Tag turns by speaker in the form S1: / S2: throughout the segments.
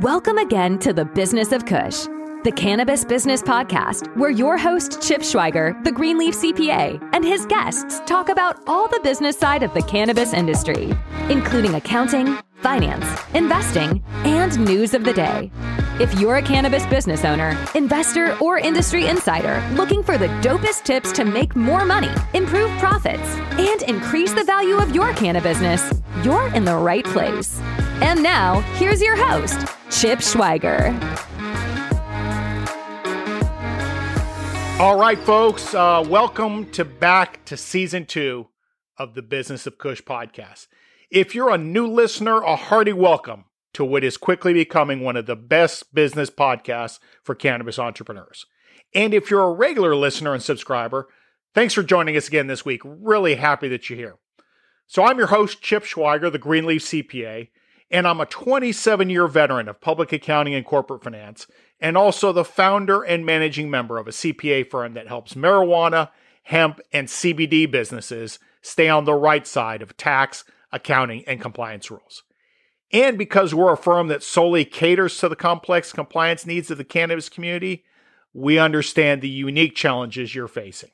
S1: Welcome again to the Business of Kush, the Cannabis Business Podcast, where your host, Chip Schweiger, the Greenleaf CPA, and his guests talk about all the business side of the cannabis industry, including accounting, finance, investing, and news of the day. If you're a cannabis business owner, investor, or industry insider looking for the dopest tips to make more money, improve profits, and increase the value of your cannabis business, you're in the right place. And now, here's your host, Chip Schweiger.
S2: All right, folks, uh, welcome to back to season two of the Business of Kush podcast. If you're a new listener, a hearty welcome to what is quickly becoming one of the best business podcasts for cannabis entrepreneurs. And if you're a regular listener and subscriber, thanks for joining us again this week. Really happy that you're here. So, I'm your host, Chip Schweiger, the Greenleaf CPA, and I'm a 27 year veteran of public accounting and corporate finance, and also the founder and managing member of a CPA firm that helps marijuana, hemp, and CBD businesses stay on the right side of tax, accounting, and compliance rules. And because we're a firm that solely caters to the complex compliance needs of the cannabis community, we understand the unique challenges you're facing.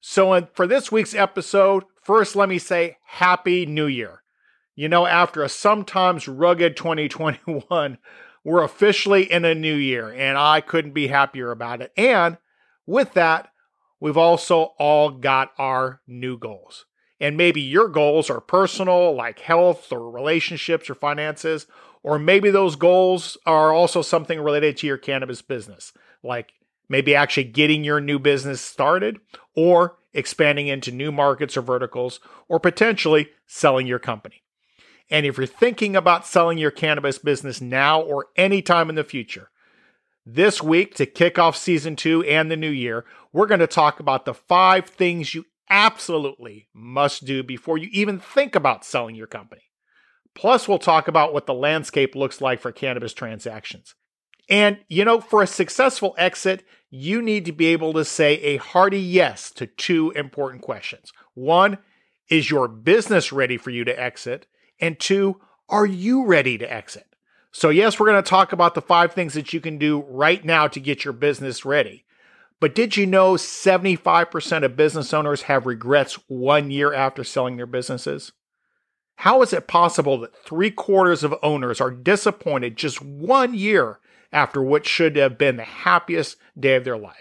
S2: So, for this week's episode, first let me say Happy New Year. You know, after a sometimes rugged 2021, we're officially in a new year, and I couldn't be happier about it. And with that, we've also all got our new goals. And maybe your goals are personal, like health or relationships or finances, or maybe those goals are also something related to your cannabis business, like maybe actually getting your new business started or expanding into new markets or verticals, or potentially selling your company. And if you're thinking about selling your cannabis business now or anytime in the future, this week to kick off season two and the new year, we're going to talk about the five things you absolutely must do before you even think about selling your company. Plus, we'll talk about what the landscape looks like for cannabis transactions. And, you know, for a successful exit, you need to be able to say a hearty yes to two important questions. One, is your business ready for you to exit? And two, are you ready to exit? So, yes, we're going to talk about the five things that you can do right now to get your business ready. But did you know 75% of business owners have regrets one year after selling their businesses? How is it possible that three quarters of owners are disappointed just one year after what should have been the happiest day of their life?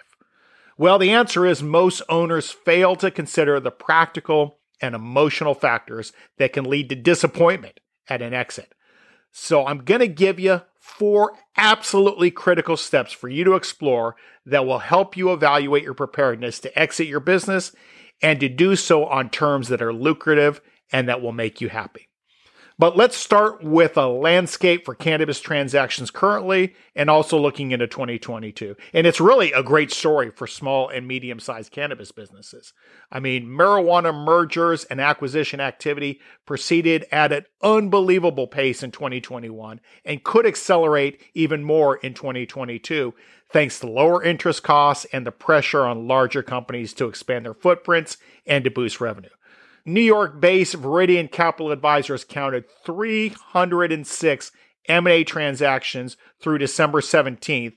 S2: Well, the answer is most owners fail to consider the practical and emotional factors that can lead to disappointment at an exit. So I'm going to give you four absolutely critical steps for you to explore that will help you evaluate your preparedness to exit your business and to do so on terms that are lucrative and that will make you happy. But let's start with a landscape for cannabis transactions currently and also looking into 2022. And it's really a great story for small and medium sized cannabis businesses. I mean, marijuana mergers and acquisition activity proceeded at an unbelievable pace in 2021 and could accelerate even more in 2022 thanks to lower interest costs and the pressure on larger companies to expand their footprints and to boost revenue. New York based Viridian Capital Advisors counted 306 M&A transactions through December 17th,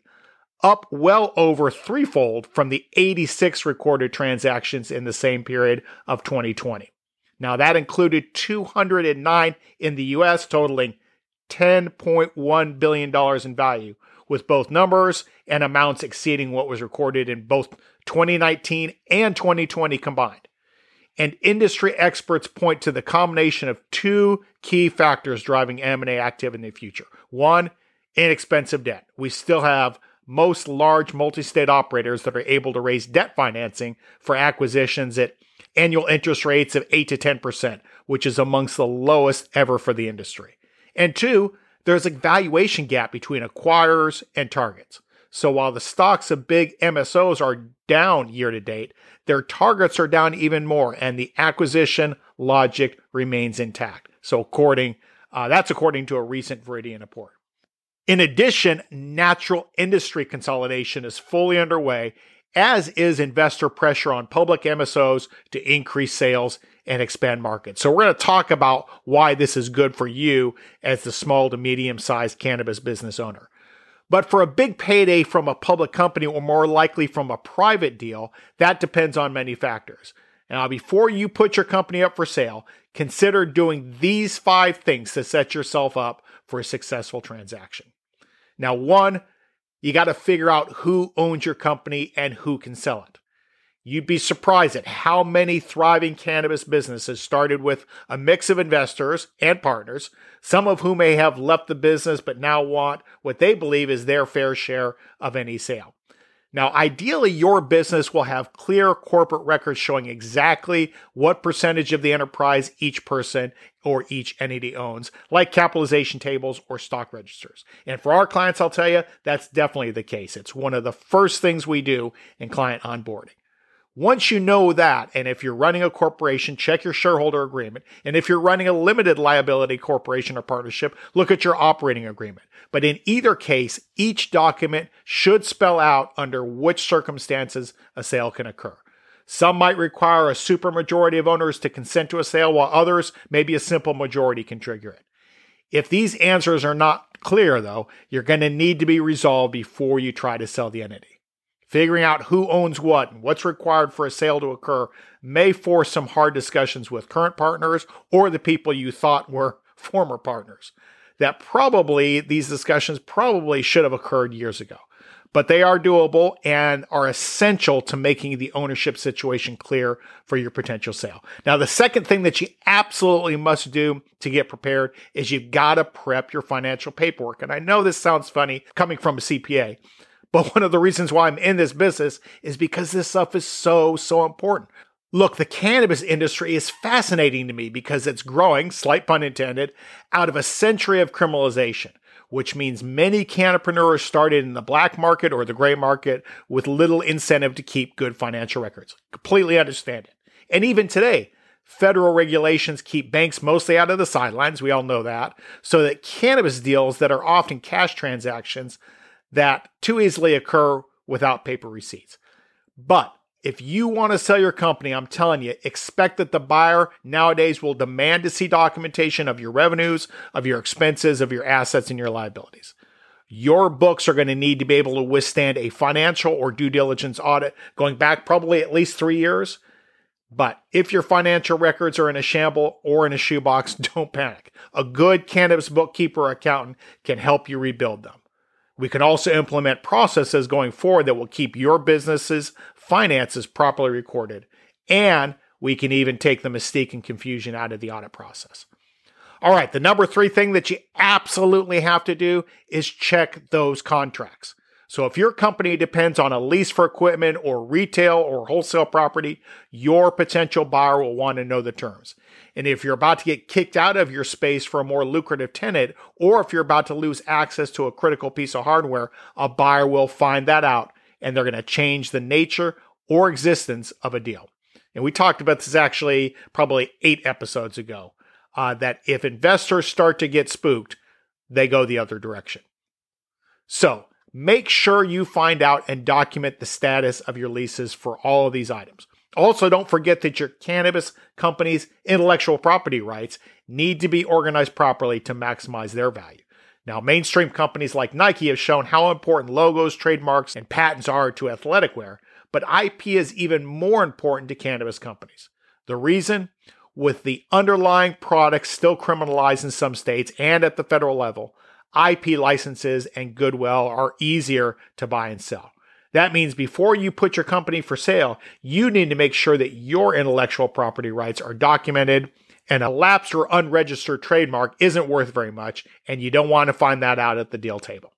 S2: up well over threefold from the 86 recorded transactions in the same period of 2020. Now, that included 209 in the US, totaling $10.1 billion in value, with both numbers and amounts exceeding what was recorded in both 2019 and 2020 combined and industry experts point to the combination of two key factors driving M&A activity in the future. One, inexpensive debt. We still have most large multi-state operators that are able to raise debt financing for acquisitions at annual interest rates of 8 to 10%, which is amongst the lowest ever for the industry. And two, there's a valuation gap between acquirers and targets. So while the stocks of big MSOs are down year to date, their targets are down even more, and the acquisition logic remains intact. So according uh, that's according to a recent Viridian report. In addition, natural industry consolidation is fully underway, as is investor pressure on public MSOs to increase sales and expand markets. So we're going to talk about why this is good for you as the small to medium sized cannabis business owner. But for a big payday from a public company or more likely from a private deal, that depends on many factors. Now, before you put your company up for sale, consider doing these five things to set yourself up for a successful transaction. Now, one, you got to figure out who owns your company and who can sell it. You'd be surprised at how many thriving cannabis businesses started with a mix of investors and partners, some of whom may have left the business but now want what they believe is their fair share of any sale. Now, ideally, your business will have clear corporate records showing exactly what percentage of the enterprise each person or each entity owns, like capitalization tables or stock registers. And for our clients, I'll tell you, that's definitely the case. It's one of the first things we do in client onboarding. Once you know that, and if you're running a corporation, check your shareholder agreement. And if you're running a limited liability corporation or partnership, look at your operating agreement. But in either case, each document should spell out under which circumstances a sale can occur. Some might require a supermajority of owners to consent to a sale, while others, maybe a simple majority, can trigger it. If these answers are not clear, though, you're going to need to be resolved before you try to sell the entity. Figuring out who owns what and what's required for a sale to occur may force some hard discussions with current partners or the people you thought were former partners. That probably, these discussions probably should have occurred years ago. But they are doable and are essential to making the ownership situation clear for your potential sale. Now, the second thing that you absolutely must do to get prepared is you've got to prep your financial paperwork. And I know this sounds funny coming from a CPA, but one of the reasons why I'm in this business is because this stuff is so, so important. Look, the cannabis industry is fascinating to me because it's growing, slight pun intended, out of a century of criminalization, which means many cannapreneurs started in the black market or the gray market with little incentive to keep good financial records. Completely understand it. And even today, federal regulations keep banks mostly out of the sidelines. We all know that. So that cannabis deals that are often cash transactions that too easily occur without paper receipts. But if you want to sell your company, I'm telling you, expect that the buyer nowadays will demand to see documentation of your revenues, of your expenses, of your assets, and your liabilities. Your books are going to need to be able to withstand a financial or due diligence audit going back probably at least three years. But if your financial records are in a shamble or in a shoebox, don't panic. A good cannabis bookkeeper or accountant can help you rebuild them. We can also implement processes going forward that will keep your business's finances properly recorded. And we can even take the mistake and confusion out of the audit process. All right, the number three thing that you absolutely have to do is check those contracts. So if your company depends on a lease for equipment or retail or wholesale property, your potential buyer will want to know the terms. And if you're about to get kicked out of your space for a more lucrative tenant, or if you're about to lose access to a critical piece of hardware, a buyer will find that out and they're going to change the nature or existence of a deal. And we talked about this actually probably eight episodes ago uh, that if investors start to get spooked, they go the other direction. So, Make sure you find out and document the status of your leases for all of these items. Also, don't forget that your cannabis company's intellectual property rights need to be organized properly to maximize their value. Now, mainstream companies like Nike have shown how important logos, trademarks, and patents are to athletic wear, but IP is even more important to cannabis companies. The reason? With the underlying products still criminalized in some states and at the federal level, IP licenses and goodwill are easier to buy and sell. That means before you put your company for sale, you need to make sure that your intellectual property rights are documented and a lapsed or unregistered trademark isn't worth very much, and you don't want to find that out at the deal table.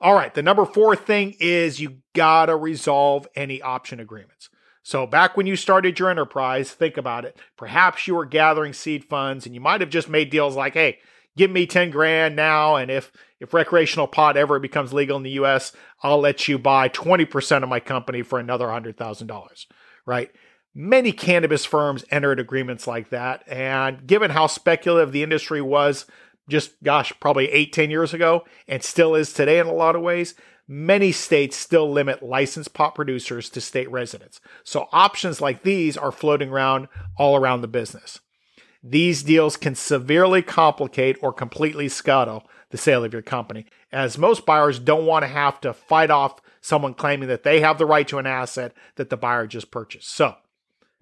S2: All right, the number four thing is you gotta resolve any option agreements. So, back when you started your enterprise, think about it. Perhaps you were gathering seed funds and you might have just made deals like, hey, give me 10 grand now and if if recreational pot ever becomes legal in the US, I'll let you buy 20% of my company for another $100,000, right? Many cannabis firms entered agreements like that and given how speculative the industry was just gosh, probably eight, ten years ago and still is today in a lot of ways, many states still limit licensed pot producers to state residents. So options like these are floating around all around the business. These deals can severely complicate or completely scuttle the sale of your company, as most buyers don't want to have to fight off someone claiming that they have the right to an asset that the buyer just purchased. So,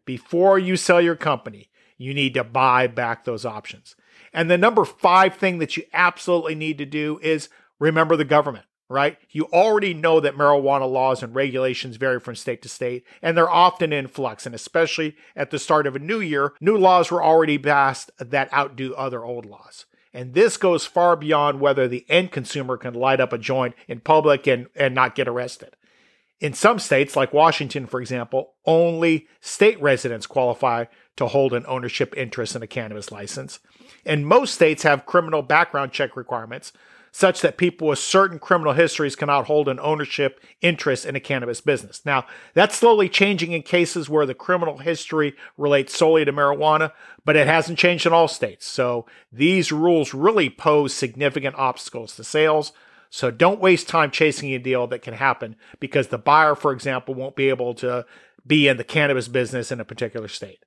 S2: before you sell your company, you need to buy back those options. And the number five thing that you absolutely need to do is remember the government right? You already know that marijuana laws and regulations vary from state to state, and they're often in flux. And especially at the start of a new year, new laws were already passed that outdo other old laws. And this goes far beyond whether the end consumer can light up a joint in public and, and not get arrested. In some states, like Washington, for example, only state residents qualify to hold an ownership interest in a cannabis license. And most states have criminal background check requirements, such that people with certain criminal histories cannot hold an ownership interest in a cannabis business. Now, that's slowly changing in cases where the criminal history relates solely to marijuana, but it hasn't changed in all states. So these rules really pose significant obstacles to sales. So don't waste time chasing a deal that can happen because the buyer, for example, won't be able to be in the cannabis business in a particular state.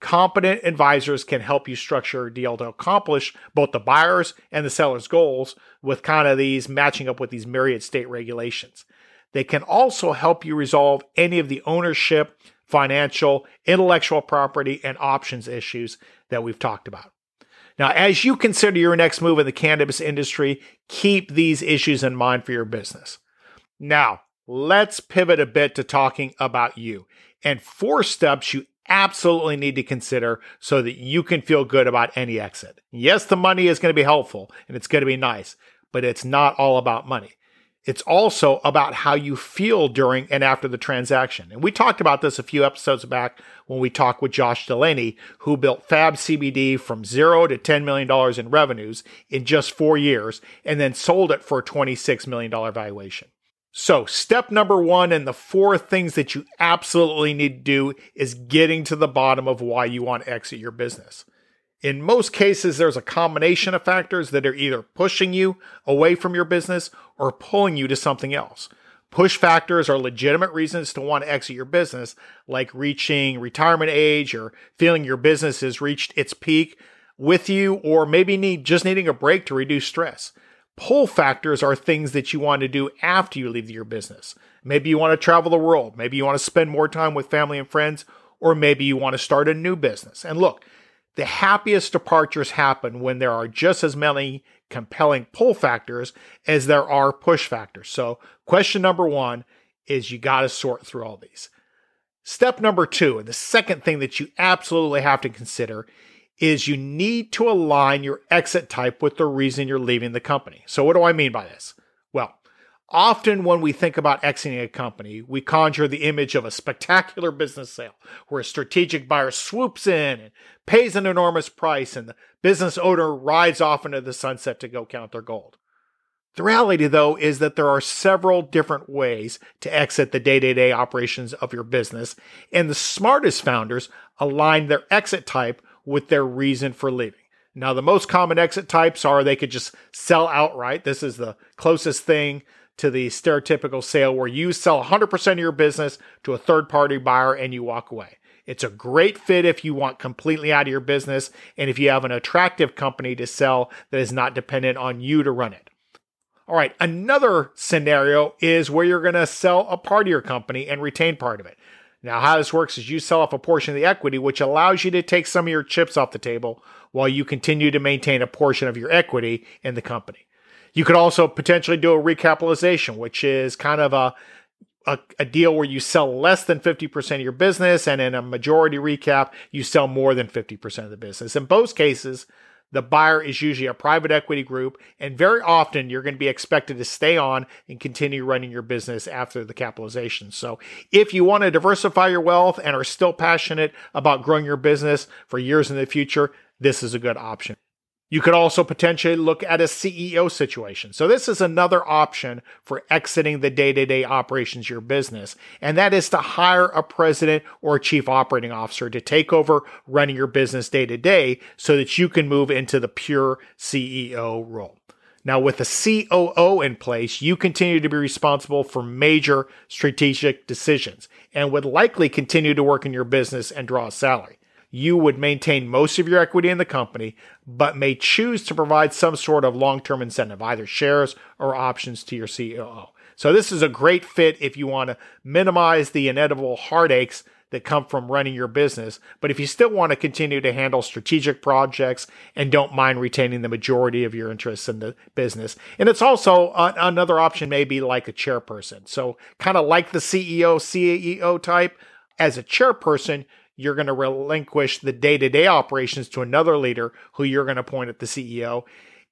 S2: Competent advisors can help you structure a deal to accomplish both the buyer's and the seller's goals with kind of these matching up with these myriad state regulations. They can also help you resolve any of the ownership, financial, intellectual property, and options issues that we've talked about. Now, as you consider your next move in the cannabis industry, keep these issues in mind for your business. Now, let's pivot a bit to talking about you and four steps you absolutely need to consider so that you can feel good about any exit. Yes, the money is going to be helpful and it's going to be nice, but it's not all about money. It's also about how you feel during and after the transaction. And we talked about this a few episodes back when we talked with Josh Delaney, who built Fab CBD from zero to $10 million in revenues in just four years and then sold it for a $26 million valuation. So, step number one, and the four things that you absolutely need to do is getting to the bottom of why you want to exit your business. In most cases, there's a combination of factors that are either pushing you away from your business or pulling you to something else. Push factors are legitimate reasons to want to exit your business, like reaching retirement age or feeling your business has reached its peak with you, or maybe need just needing a break to reduce stress. Pull factors are things that you want to do after you leave your business. Maybe you want to travel the world. Maybe you want to spend more time with family and friends, or maybe you want to start a new business. And look, the happiest departures happen when there are just as many compelling pull factors as there are push factors. So, question number one is you got to sort through all these. Step number two, and the second thing that you absolutely have to consider is you need to align your exit type with the reason you're leaving the company. So, what do I mean by this? Well, often when we think about exiting a company, we conjure the image of a spectacular business sale where a strategic buyer swoops in and pays an enormous price, and the business owner rides off into the sunset to go count their gold. The reality, though, is that there are several different ways to exit the day to day operations of your business, and the smartest founders align their exit type with their reason for leaving. Now, the most common exit types are they could just sell outright. This is the closest thing to the stereotypical sale where you sell 100% of your business to a third party buyer and you walk away. It's a great fit if you want completely out of your business and if you have an attractive company to sell that is not dependent on you to run it. All right, another scenario is where you're going to sell a part of your company and retain part of it. Now, how this works is you sell off a portion of the equity, which allows you to take some of your chips off the table while you continue to maintain a portion of your equity in the company. You could also potentially do a recapitalization, which is kind of a a, a, deal where you sell less than 50% of your business, and in a majority recap, you sell more than 50% of the business. In both cases, the buyer is usually a private equity group, and very often you're going to be expected to stay on and continue running your business after the capitalization. So, if you want to diversify your wealth and are still passionate about growing your business for years in the future, this is a good option. You could also potentially look at a CEO situation. So this is another option for exiting the day-to-day operations of your business. And that is to hire a president or a chief operating officer to take over running your business day to day so that you can move into the pure CEO role. Now, with a COO in place, you continue to be responsible for major strategic decisions and would likely continue to work in your business and draw a salary. You would maintain most of your equity in the company, but may choose to provide some sort of long term incentive, either shares or options to your COO. So, this is a great fit if you want to minimize the inevitable heartaches that come from running your business. But if you still want to continue to handle strategic projects and don't mind retaining the majority of your interests in the business. And it's also uh, another option, maybe like a chairperson. So, kind of like the CEO, CEO type, as a chairperson, you're going to relinquish the day to day operations to another leader who you're going to appoint at the CEO.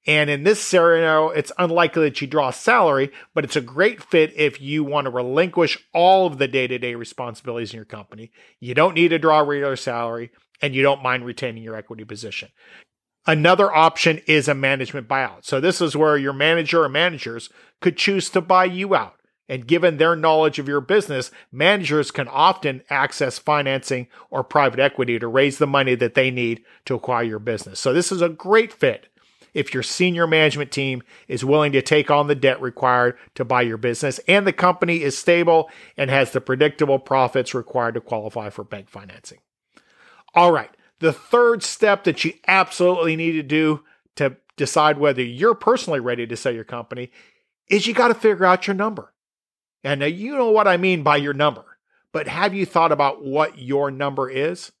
S2: And in this scenario, it's unlikely that you draw a salary, but it's a great fit if you want to relinquish all of the day to day responsibilities in your company. You don't need to draw a regular salary and you don't mind retaining your equity position. Another option is a management buyout. So, this is where your manager or managers could choose to buy you out. And given their knowledge of your business, managers can often access financing or private equity to raise the money that they need to acquire your business. So, this is a great fit if your senior management team is willing to take on the debt required to buy your business and the company is stable and has the predictable profits required to qualify for bank financing. All right, the third step that you absolutely need to do to decide whether you're personally ready to sell your company is you got to figure out your number. And now you know what I mean by your number, but have you thought about what your number is?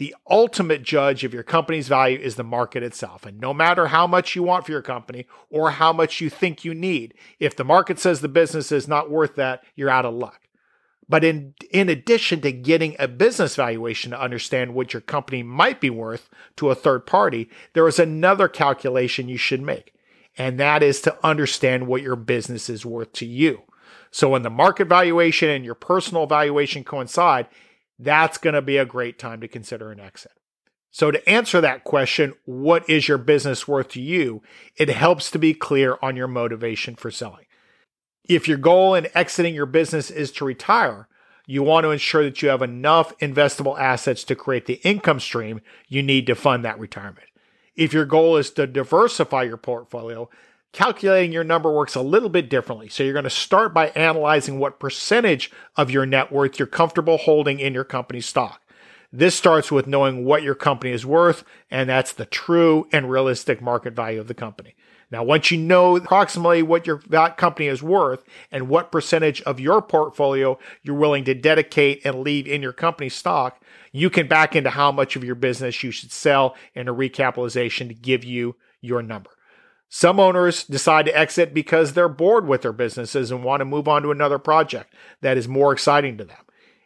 S2: the ultimate judge of your company's value is the market itself. And no matter how much you want for your company or how much you think you need, if the market says the business is not worth that, you're out of luck. But in, in addition to getting a business valuation to understand what your company might be worth to a third party, there is another calculation you should make. And that is to understand what your business is worth to you. So when the market valuation and your personal valuation coincide, that's going to be a great time to consider an exit. So, to answer that question, what is your business worth to you? It helps to be clear on your motivation for selling. If your goal in exiting your business is to retire, you want to ensure that you have enough investable assets to create the income stream you need to fund that retirement. If your goal is to diversify your portfolio, calculating your number works a little bit differently. So you're going to start by analyzing what percentage of your net worth you're comfortable holding in your company's stock. This starts with knowing what your company is worth, and that's the true and realistic market value of the company. Now, once you know approximately what your that company is worth and what percentage of your portfolio you're willing to dedicate and leave in your company stock, you can back into how much of your business you should sell in a recapitalization to give you your number. Some owners decide to exit because they're bored with their businesses and want to move on to another project that is more exciting to them.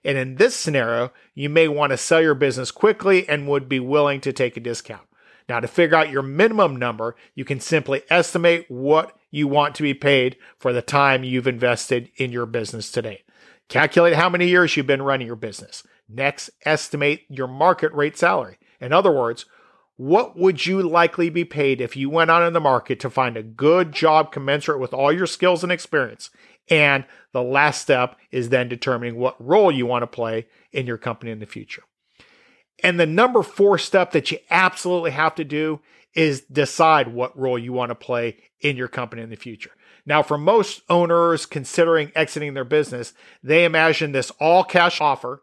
S2: And in this scenario, you may want to sell your business quickly and would be willing to take a discount. Now, to figure out your minimum number, you can simply estimate what you want to be paid for the time you've invested in your business today. Calculate how many years you've been running your business. Next, estimate your market rate salary. In other words, what would you likely be paid if you went out in the market to find a good job commensurate with all your skills and experience? And the last step is then determining what role you want to play in your company in the future. And the number four step that you absolutely have to do is decide what role you want to play in your company in the future. Now, for most owners considering exiting their business, they imagine this all cash offer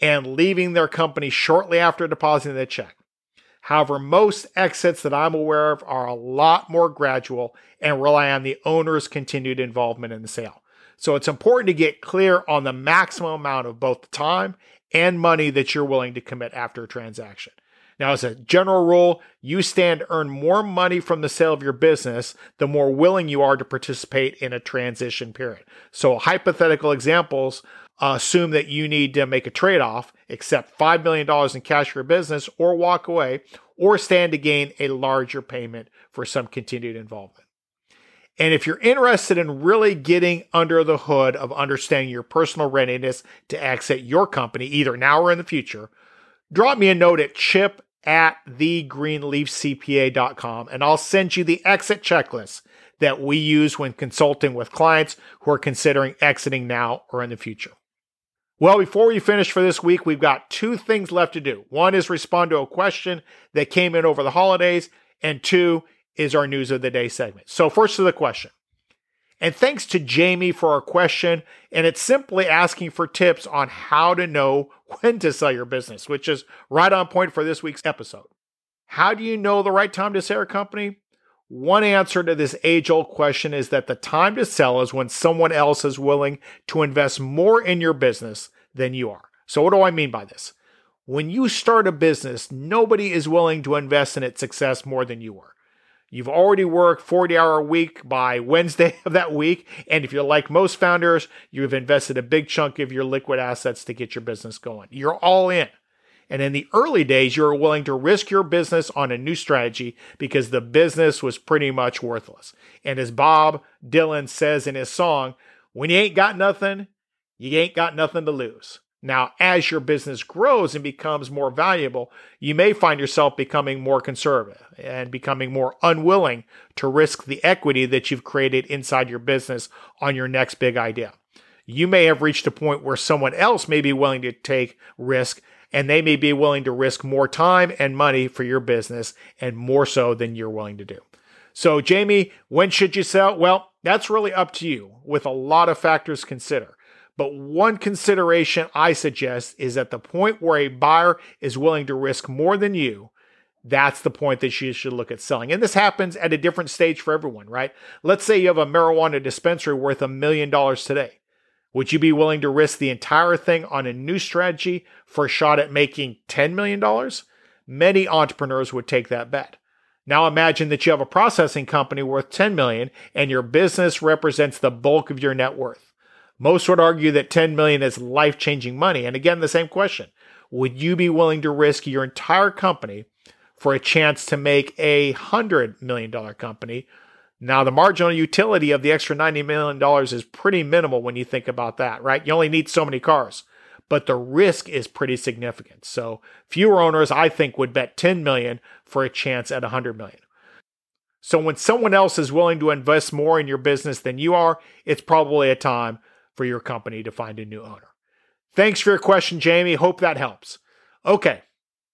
S2: and leaving their company shortly after depositing the check. However, most exits that I'm aware of are a lot more gradual and rely on the owner's continued involvement in the sale. So it's important to get clear on the maximum amount of both the time and money that you're willing to commit after a transaction. Now, as a general rule, you stand to earn more money from the sale of your business the more willing you are to participate in a transition period. So, hypothetical examples uh, assume that you need to make a trade off, accept $5 million in cash for your business, or walk away, or stand to gain a larger payment for some continued involvement. And if you're interested in really getting under the hood of understanding your personal readiness to exit your company, either now or in the future, drop me a note at chip at thegreenleafcpa.com and I'll send you the exit checklist that we use when consulting with clients who are considering exiting now or in the future. Well, before we finish for this week, we've got two things left to do. One is respond to a question that came in over the holidays, and two is our news of the day segment. So, first to the question. And thanks to Jamie for our question. And it's simply asking for tips on how to know when to sell your business, which is right on point for this week's episode. How do you know the right time to sell your company? One answer to this age old question is that the time to sell is when someone else is willing to invest more in your business than you are. So, what do I mean by this? When you start a business, nobody is willing to invest in its success more than you are. You've already worked 40 hour a week by Wednesday of that week. And if you're like most founders, you've invested a big chunk of your liquid assets to get your business going. You're all in. And in the early days, you're willing to risk your business on a new strategy because the business was pretty much worthless. And as Bob Dylan says in his song, when you ain't got nothing, you ain't got nothing to lose. Now, as your business grows and becomes more valuable, you may find yourself becoming more conservative and becoming more unwilling to risk the equity that you've created inside your business on your next big idea. You may have reached a point where someone else may be willing to take risk and they may be willing to risk more time and money for your business and more so than you're willing to do. So, Jamie, when should you sell? Well, that's really up to you with a lot of factors to consider. But one consideration I suggest is at the point where a buyer is willing to risk more than you, that's the point that you should look at selling. And this happens at a different stage for everyone, right? Let's say you have a marijuana dispensary worth a million dollars today. Would you be willing to risk the entire thing on a new strategy for a shot at making $10 million? Many entrepreneurs would take that bet. Now imagine that you have a processing company worth 10 million and your business represents the bulk of your net worth. Most would argue that 10 million is life-changing money. And again, the same question. Would you be willing to risk your entire company for a chance to make a $100 million company? Now, the marginal utility of the extra $90 million is pretty minimal when you think about that, right? You only need so many cars, but the risk is pretty significant. So fewer owners, I think, would bet 10 million for a chance at 100 million. So when someone else is willing to invest more in your business than you are, it's probably a time for your company to find a new owner. Thanks for your question, Jamie. Hope that helps. Okay,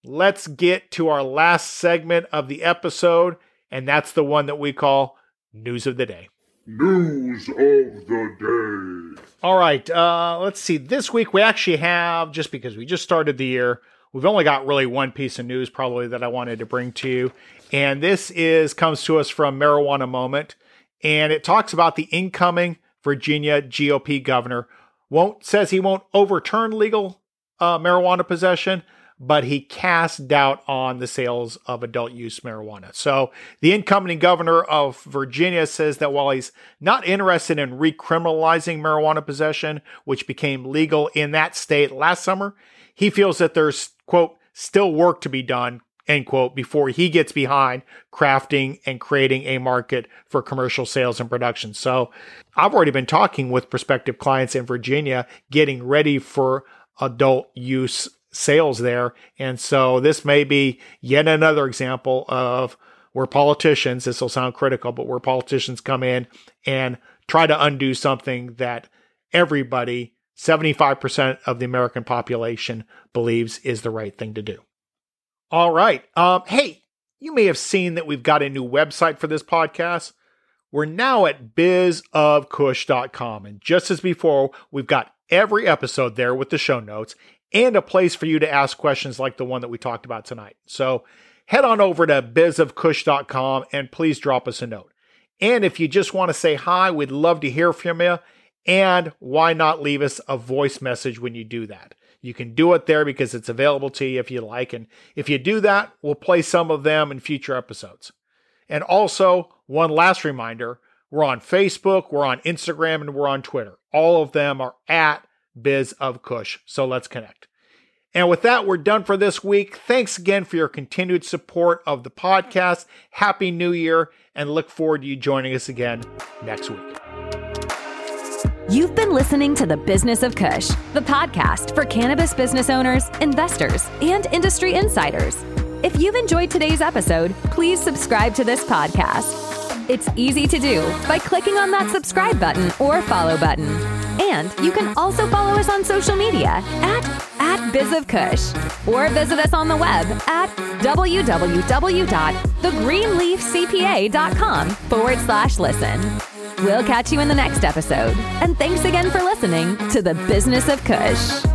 S2: let's get to our last segment of the episode, and that's the one that we call News of the Day.
S3: News of the Day.
S2: All right, uh, let's see. This week we actually have, just because we just started the year, we've only got really one piece of news probably that I wanted to bring to you. And this is comes to us from Marijuana Moment, and it talks about the incoming Virginia GOP governor won't says he won't overturn legal uh, marijuana possession, but he casts doubt on the sales of adult use marijuana. So the incoming governor of Virginia says that while he's not interested in recriminalizing marijuana possession, which became legal in that state last summer, he feels that there's quote still work to be done end quote, before he gets behind crafting and creating a market for commercial sales and production. So I've already been talking with prospective clients in Virginia, getting ready for adult use sales there. And so this may be yet another example of where politicians, this will sound critical, but where politicians come in and try to undo something that everybody, 75% of the American population believes is the right thing to do. All right. Um, hey, you may have seen that we've got a new website for this podcast. We're now at bizofkush.com. And just as before, we've got every episode there with the show notes and a place for you to ask questions like the one that we talked about tonight. So head on over to bizofkush.com and please drop us a note. And if you just want to say hi, we'd love to hear from you. And why not leave us a voice message when you do that? You can do it there because it's available to you if you like. And if you do that, we'll play some of them in future episodes. And also, one last reminder we're on Facebook, we're on Instagram, and we're on Twitter. All of them are at Biz of Kush. So let's connect. And with that, we're done for this week. Thanks again for your continued support of the podcast. Happy New Year, and look forward to you joining us again next week.
S1: You've been listening to The Business of Kush, the podcast for cannabis business owners, investors, and industry insiders. If you've enjoyed today's episode, please subscribe to this podcast. It's easy to do by clicking on that subscribe button or follow button. And you can also follow us on social media at at Biz of Kush or visit us on the web at www.thegreenleafcpa.com forward slash listen. We'll catch you in the next episode. And thanks again for listening to the Business of Kush.